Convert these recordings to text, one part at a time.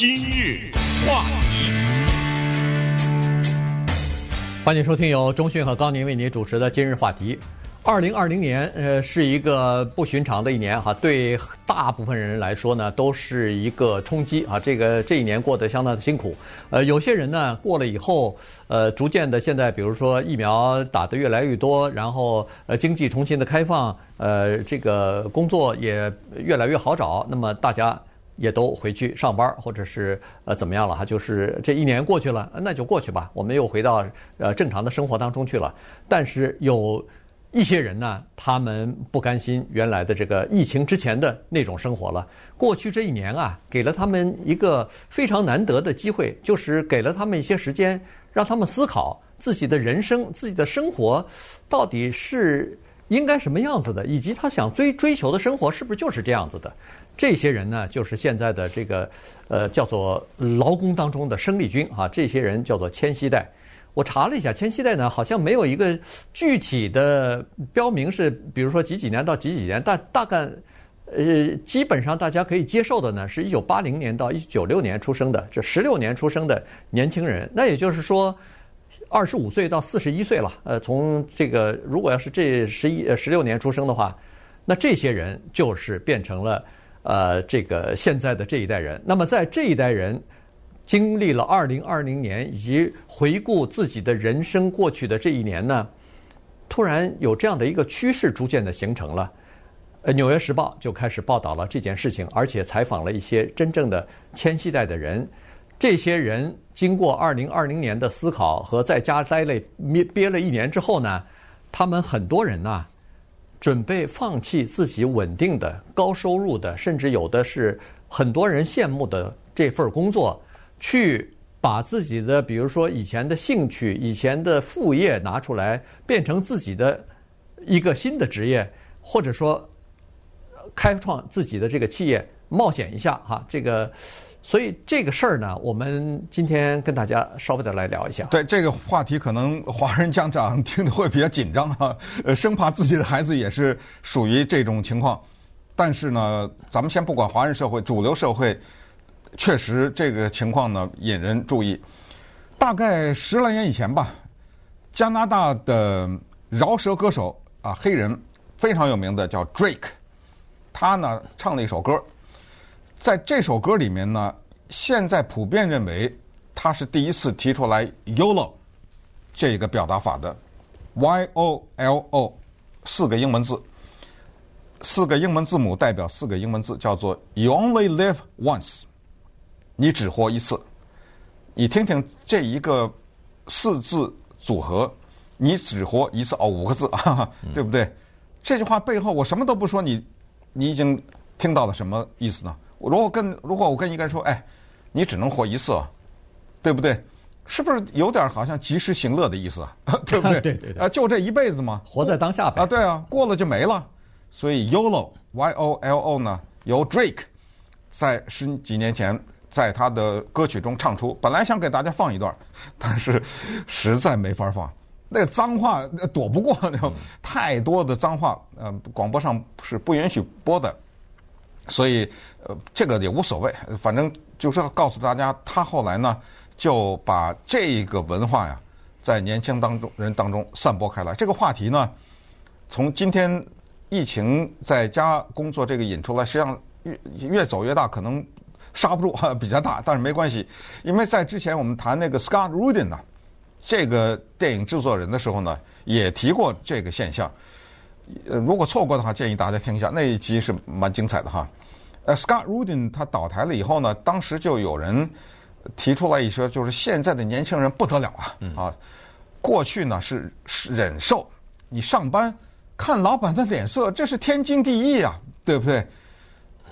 今日话题，欢迎收听由中讯和高宁为您主持的今日话题。二零二零年，呃，是一个不寻常的一年哈，对大部分人来说呢，都是一个冲击啊。这个这一年过得相当的辛苦，呃，有些人呢过了以后，呃，逐渐的现在，比如说疫苗打得越来越多，然后呃，经济重新的开放，呃，这个工作也越来越好找，那么大家也都回去上班，或者是呃怎么样了哈，就是这一年过去了，那就过去吧，我们又回到呃正常的生活当中去了。但是有。一些人呢，他们不甘心原来的这个疫情之前的那种生活了。过去这一年啊，给了他们一个非常难得的机会，就是给了他们一些时间，让他们思考自己的人生、自己的生活到底是应该什么样子的，以及他想追追求的生活是不是就是这样子的。这些人呢，就是现在的这个呃叫做劳工当中的生力军啊，这些人叫做千禧代。我查了一下，千禧代呢好像没有一个具体的标明是，比如说几几年到几几年，大大概呃基本上大家可以接受的呢，是一九八零年到一九九六年出生的，这十六年出生的年轻人。那也就是说，二十五岁到四十一岁了。呃，从这个如果要是这十一呃十六年出生的话，那这些人就是变成了呃这个现在的这一代人。那么在这一代人。经历了二零二零年，以及回顾自己的人生过去的这一年呢，突然有这样的一个趋势逐渐的形成了。呃，《纽约时报》就开始报道了这件事情，而且采访了一些真正的千禧代的人。这些人经过二零二零年的思考和在家待了憋憋了一年之后呢，他们很多人呢，准备放弃自己稳定的高收入的，甚至有的是很多人羡慕的这份工作。去把自己的，比如说以前的兴趣、以前的副业拿出来，变成自己的一个新的职业，或者说开创自己的这个企业，冒险一下哈。这个，所以这个事儿呢，我们今天跟大家稍微的来聊一下。对这个话题，可能华人家长听得会比较紧张哈，呃，生怕自己的孩子也是属于这种情况。但是呢，咱们先不管华人社会、主流社会。确实，这个情况呢引人注意。大概十来年以前吧，加拿大的饶舌歌手啊，黑人非常有名的叫 Drake，他呢唱了一首歌，在这首歌里面呢，现在普遍认为他是第一次提出来 YOLO 这个表达法的，Y O L O 四个英文字，四个英文字母代表四个英文字，叫做 You Only Live Once。你只活一次，你听听这一个四字组合，你只活一次哦，五个字 啊，对不对？嗯、这句话背后我什么都不说，你你已经听到了什么意思呢？如果跟如果我跟一个人说，哎，你只能活一次，对不对？是不是有点好像及时行乐的意思啊？对不对？对对对，啊，就这一辈子嘛，活在当下呗。啊，对啊，过了就没了。所以 YOLO Y O L O 呢，由 Drake 在十几年前。在他的歌曲中唱出，本来想给大家放一段，但是实在没法放。那脏话躲不过，那种太多的脏话，呃，广播上是不允许播的，所以呃，这个也无所谓，反正就是要告诉大家，他后来呢就把这个文化呀，在年轻当中人当中散播开来。这个话题呢，从今天疫情在家工作这个引出来，实际上越越走越大，可能。刹不住，比较大，但是没关系，因为在之前我们谈那个 Scott Rudin 呢，这个电影制作人的时候呢，也提过这个现象。呃，如果错过的话，建议大家听一下那一集是蛮精彩的哈。呃，Scott Rudin 他倒台了以后呢，当时就有人提出来一说，就是现在的年轻人不得了啊，啊，过去呢是忍受，你上班看老板的脸色，这是天经地义啊，对不对？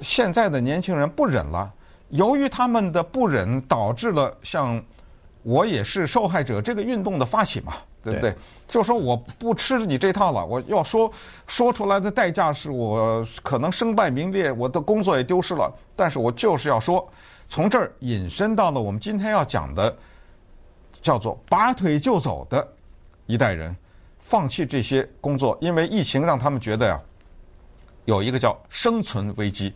现在的年轻人不忍了。由于他们的不忍，导致了像我也是受害者这个运动的发起嘛，对不对？对就说我不吃你这套了，我要说说出来的代价是我可能身败名裂，我的工作也丢失了。但是我就是要说，从这儿引申到了我们今天要讲的，叫做拔腿就走的一代人，放弃这些工作，因为疫情让他们觉得呀，有一个叫生存危机。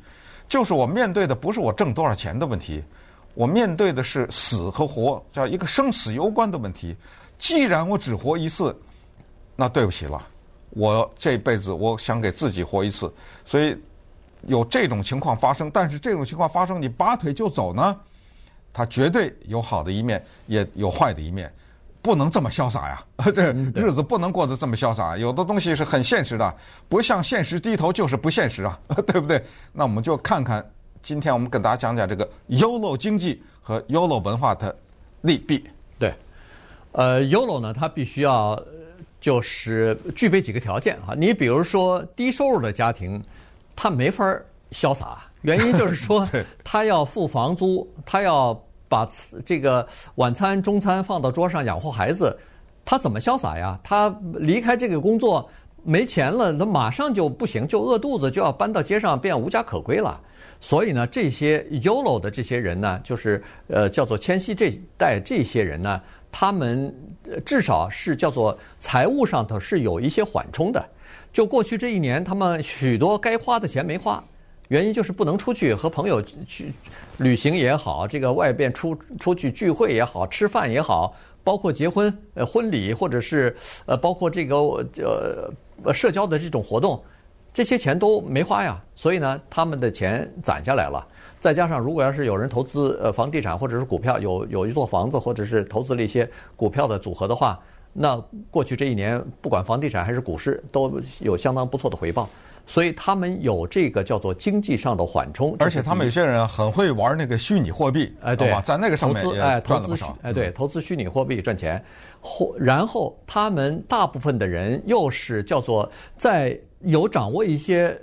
就是我面对的不是我挣多少钱的问题，我面对的是死和活，叫一个生死攸关的问题。既然我只活一次，那对不起了，我这辈子我想给自己活一次。所以有这种情况发生，但是这种情况发生，你拔腿就走呢？它绝对有好的一面，也有坏的一面，不能这么潇洒呀！这日子不能过得这么潇洒。有的东西是很现实的，不向现实低头就是不现实啊，对不对？那我们就看看。今天我们跟大家讲讲这个 YOLO 经济和 YOLO 文化的利弊。对，呃，YOLO 呢，它必须要就是具备几个条件啊。你比如说低收入的家庭，他没法潇洒，原因就是说 他要付房租，他要把这个晚餐、中餐放到桌上养活孩子，他怎么潇洒呀？他离开这个工作没钱了，他马上就不行，就饿肚子，就要搬到街上变无家可归了。所以呢，这些 YOLO 的这些人呢，就是呃叫做千禧这一代这些人呢，他们至少是叫做财务上头是有一些缓冲的。就过去这一年，他们许多该花的钱没花，原因就是不能出去和朋友去旅行也好，这个外边出出去聚会也好，吃饭也好，包括结婚呃婚礼或者是呃包括这个呃社交的这种活动。这些钱都没花呀，所以呢，他们的钱攒下来了。再加上，如果要是有人投资呃房地产或者是股票，有有一座房子或者是投资了一些股票的组合的话，那过去这一年不管房地产还是股市都有相当不错的回报。所以他们有这个叫做经济上的缓冲。而且他们有些人很会玩那个虚拟货币，哎，对吧，在那个上面也赚了不少。哎，对，投资虚拟货币赚钱，或然后他们大部分的人又是叫做在。有掌握一些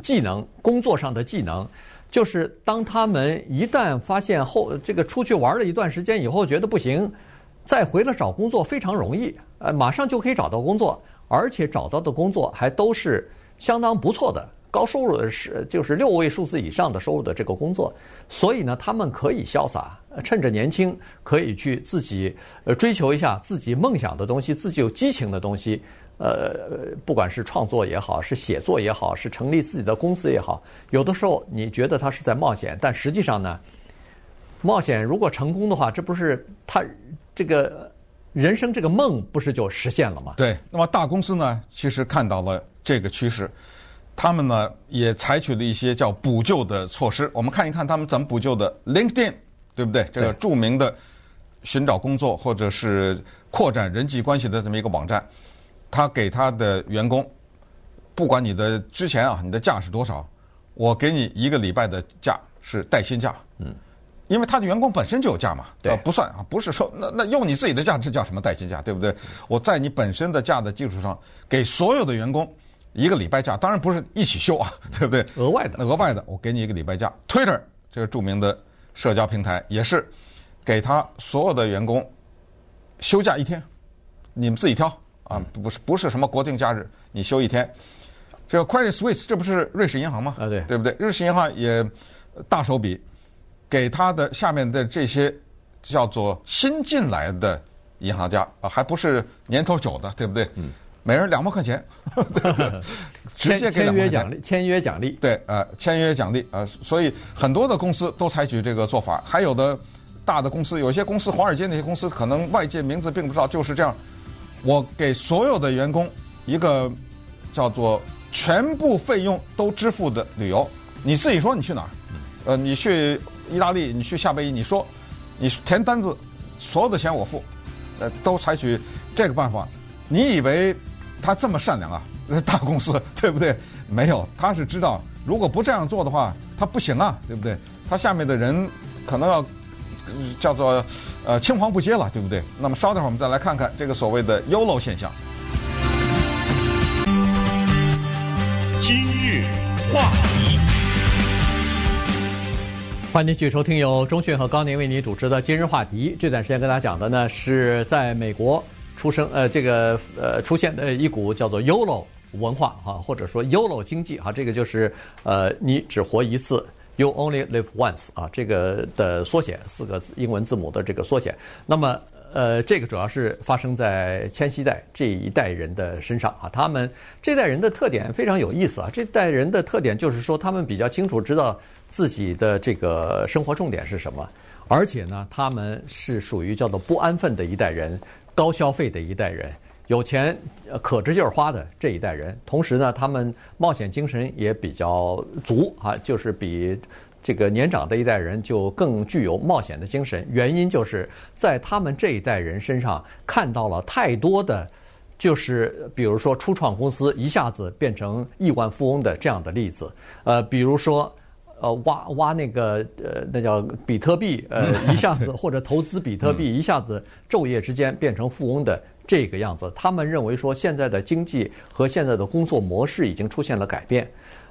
技能，工作上的技能，就是当他们一旦发现后，这个出去玩了一段时间以后觉得不行，再回来找工作非常容易，呃，马上就可以找到工作，而且找到的工作还都是相当不错的，高收入是就是六位数字以上的收入的这个工作，所以呢，他们可以潇洒，趁着年轻可以去自己呃追求一下自己梦想的东西，自己有激情的东西。呃，不管是创作也好，是写作也好，是成立自己的公司也好，有的时候你觉得他是在冒险，但实际上呢，冒险如果成功的话，这不是他这个人生这个梦不是就实现了吗？对。那么大公司呢，其实看到了这个趋势，他们呢也采取了一些叫补救的措施。我们看一看他们怎么补救的。LinkedIn，对不对？这个著名的寻找工作或者是扩展人际关系的这么一个网站。他给他的员工，不管你的之前啊，你的假是多少，我给你一个礼拜的假是带薪假。嗯，因为他的员工本身就有假嘛，对，不算啊，不是说那那用你自己的假，这叫什么带薪假，对不对？我在你本身的假的基础上，给所有的员工一个礼拜假，当然不是一起休啊，对不对？额外的，额外的，我给你一个礼拜假。Twitter 这个著名的社交平台也是给他所有的员工休假一天，你们自己挑。啊，不是不是什么国定假日，你休一天。这个 Credit Suisse 这不是瑞士银行吗？啊，对，对不对？瑞士银行也大手笔，给他的下面的这些叫做新进来的银行家啊，还不是年头久的，对不对？嗯。每人两万块钱，直接给两万块钱。签约奖励，签约奖励。对，呃，签约奖励，呃，所以很多的公司都采取这个做法，还有的大的公司，有些公司，华尔街那些公司，可能外界名字并不知道，就是这样。我给所有的员工一个叫做全部费用都支付的旅游，你自己说你去哪儿？呃，你去意大利，你去夏威夷，你说你填单子，所有的钱我付，呃，都采取这个办法。你以为他这么善良啊？大公司对不对？没有，他是知道如果不这样做的话，他不行啊，对不对？他下面的人可能要。叫做呃青黄不接了，对不对？那么稍等会儿我们再来看看这个所谓的 YOLO 现象。今日话题，欢迎继续收听由中讯和高宁为您主持的今日话题。这段时间跟大家讲的呢，是在美国出生呃这个呃出现的一股叫做 YOLO 文化啊，或者说 YOLO 经济啊，这个就是呃你只活一次。You only live once 啊，这个的缩写，四个英文字母的这个缩写。那么，呃，这个主要是发生在千禧代这一代人的身上啊。他们这代人的特点非常有意思啊。这代人的特点就是说，他们比较清楚知道自己的这个生活重点是什么，而且呢，他们是属于叫做不安分的一代人，高消费的一代人，有钱可着劲儿花的这一代人。同时呢，他们冒险精神也比较足啊，就是比这个年长的一代人就更具有冒险的精神。原因就是在他们这一代人身上看到了太多的，就是比如说初创公司一下子变成亿万富翁的这样的例子，呃，比如说。呃，挖挖那个呃，那叫比特币，呃，一下子或者投资比特币，一下子昼夜之间变成富翁的这个样子。他们认为说，现在的经济和现在的工作模式已经出现了改变。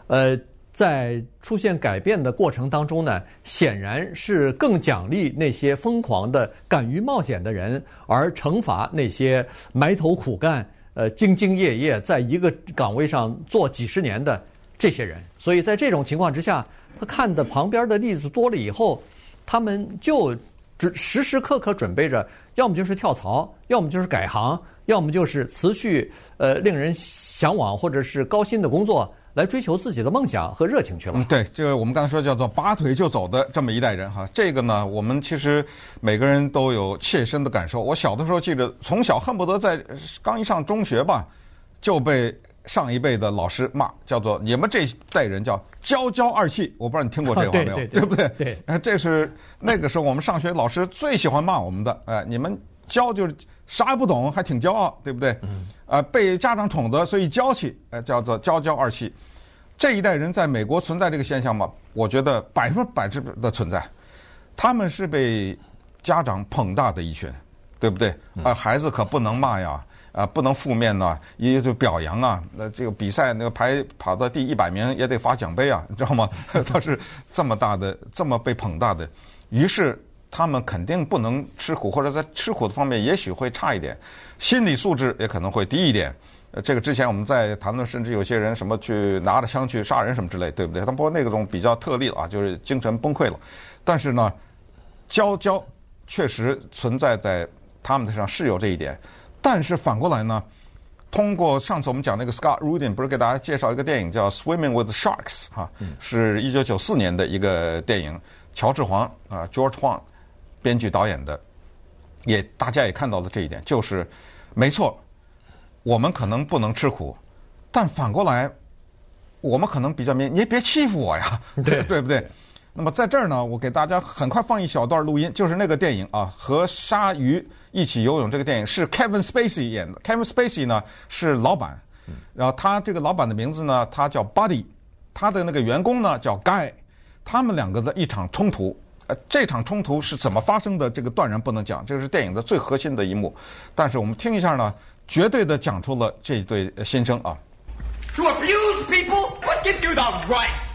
呃，在出现改变的过程当中呢，显然是更奖励那些疯狂的、敢于冒险的人，而惩罚那些埋头苦干、呃，兢兢业业在一个岗位上做几十年的这些人。所以在这种情况之下。他看的旁边的例子多了以后，他们就准时时刻刻准备着，要么就是跳槽，要么就是改行，要么就是辞去呃令人向往或者是高薪的工作，来追求自己的梦想和热情去了。嗯，对，这个我们刚才说叫做拔腿就走的这么一代人哈，这个呢，我们其实每个人都有切身的感受。我小的时候记得，从小恨不得在刚一上中学吧，就被。上一辈的老师骂，叫做你们这代人叫“娇娇二气”，我不知道你听过这个话没有？对，对，对，对不对？对，这是那个时候我们上学老师最喜欢骂我们的。哎，你们娇就是啥也不懂，还挺骄傲，对不对？嗯。呃，被家长宠的，所以娇气，呃，叫做“娇娇二气”。这一代人在美国存在这个现象吗？我觉得百分百之的存在。他们是被家长捧大的一群，对不对？啊，孩子可不能骂呀。啊，不能负面呢，也就表扬啊。那这个比赛那个排跑到第一百名也得发奖杯啊，你知道吗？他是这么大的，这么被捧大的，于是他们肯定不能吃苦，或者在吃苦的方面也许会差一点，心理素质也可能会低一点。呃，这个之前我们在谈论，甚至有些人什么去拿着枪去杀人什么之类，对不对？但不过那个种比较特例了啊，就是精神崩溃了。但是呢，娇娇确实存在在他们的身上是有这一点。但是反过来呢，通过上次我们讲那个 Scott Rudin 不是给大家介绍一个电影叫《Swimming with Sharks》哈，是一九九四年的一个电影，乔治黄啊 George Huang 编剧导演的，也大家也看到了这一点，就是没错，我们可能不能吃苦，但反过来，我们可能比较明，你也别欺负我呀，对。对不对？那么在这儿呢，我给大家很快放一小段录音，就是那个电影啊，和鲨鱼一起游泳这个电影是 Kevin Spacey 演的。Kevin Spacey 呢是老板，然后他这个老板的名字呢，他叫 Buddy，他的那个员工呢叫 Guy，他们两个的一场冲突，呃，这场冲突是怎么发生的？这个断然不能讲，这个是电影的最核心的一幕。但是我们听一下呢，绝对的讲出了这对心声啊。To abuse people, what gives you the right?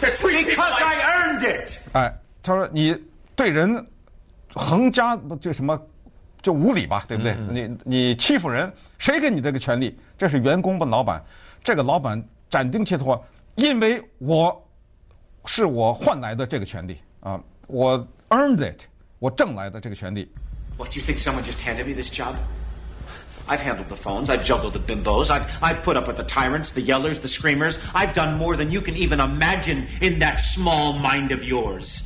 Because I earned it。哎，他说你对人横加这什么就无理吧，对不对？嗯、你你欺负人，谁给你这个权利？这是员工问老板，这个老板斩钉截铁，因为我是我换来的这个权利啊，我 earned it，我挣来的这个权利。What do you think someone just handed me this job? I've handled the phones. I've juggled the bimbos. I've, I've put up with the tyrants, the yellers, the screamers. I've done more than you can even imagine in that small mind of yours.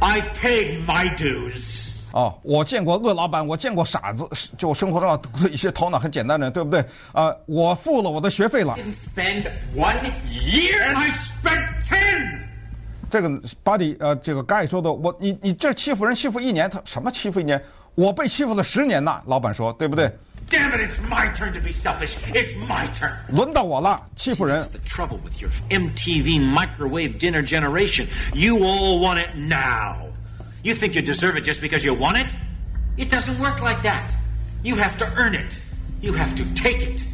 I paid my dues. 哦，我见过恶老板，我见过傻子，就生活中的一些头脑很简单的人，对不对？啊、呃，我付了我的学费了。I didn't spend one year, and I spent ten. 这个 Buddy，呃，这个 Guy 说的，我你你这欺负人欺负一年，他什么欺负一年？我被欺负了十年呐，老板说，对不对 ？Damn it, it's my turn to be selfish. It's my turn. 轮到我了，欺负人。That's the trouble with your MTV microwave dinner generation. You all want it now. You think you deserve it just because you want it? It doesn't work like that. You have to earn it. You have to take it.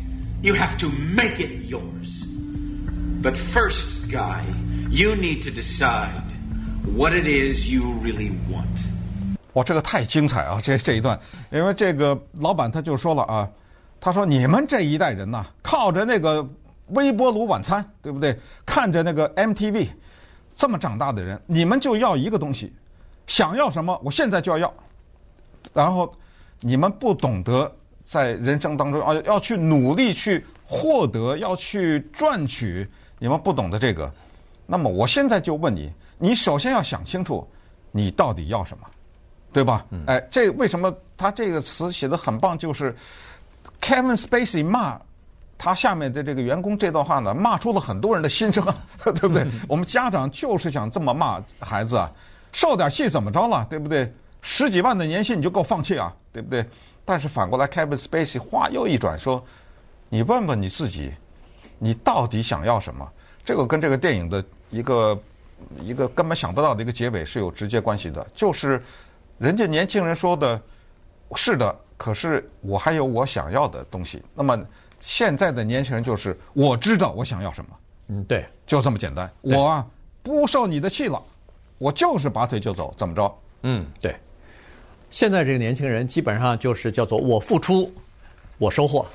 You have to make it yours. But first, Guy, you need to decide what it is you really want. 哇，这个太精彩啊！这这一段，因为这个老板他就说了啊，他说你们这一代人呐，靠着那个微波炉晚餐，对不对？看着那个 MTV，这么长大的人，你们就要一个东西，想要什么，我现在就要要。然后你们不懂得在人生当中啊，要去努力去获得，要去赚取，你们不懂得这个。那么我现在就问你，你首先要想清楚。你到底要什么，对吧？哎，这为什么他这个词写得很棒？就是 Kevin Spacey 骂他下面的这个员工这段话呢，骂出了很多人的心声，对不对？我们家长就是想这么骂孩子啊，受点气怎么着了，对不对？十几万的年薪你就给我放弃啊，对不对？但是反过来，Kevin Spacey 话又一转说，你问问你自己，你到底想要什么？这个跟这个电影的一个一个根本想不到的一个结尾是有直接关系的，就是人家年轻人说的，是的，可是我还有我想要的东西。那么现在的年轻人就是我知道我想要什么，嗯，对，就这么简单。我啊不受你的气了，我就是拔腿就走，怎么着？嗯，对。现在这个年轻人基本上就是叫做我付出，我收获。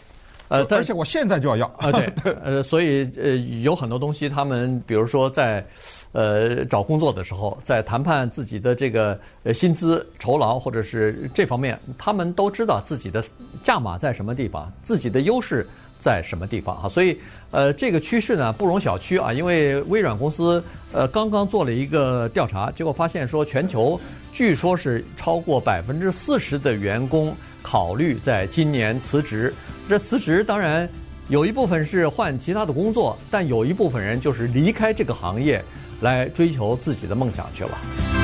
呃，而且我现在就要要啊，对，呃，所以呃，有很多东西，他们比如说在呃找工作的时候，在谈判自己的这个呃薪资、酬劳或者是这方面，他们都知道自己的价码在什么地方，自己的优势在什么地方啊。所以呃，这个趋势呢不容小觑啊，因为微软公司呃刚刚做了一个调查，结果发现说全球据说是超过百分之四十的员工。考虑在今年辞职，这辞职当然有一部分是换其他的工作，但有一部分人就是离开这个行业，来追求自己的梦想去了。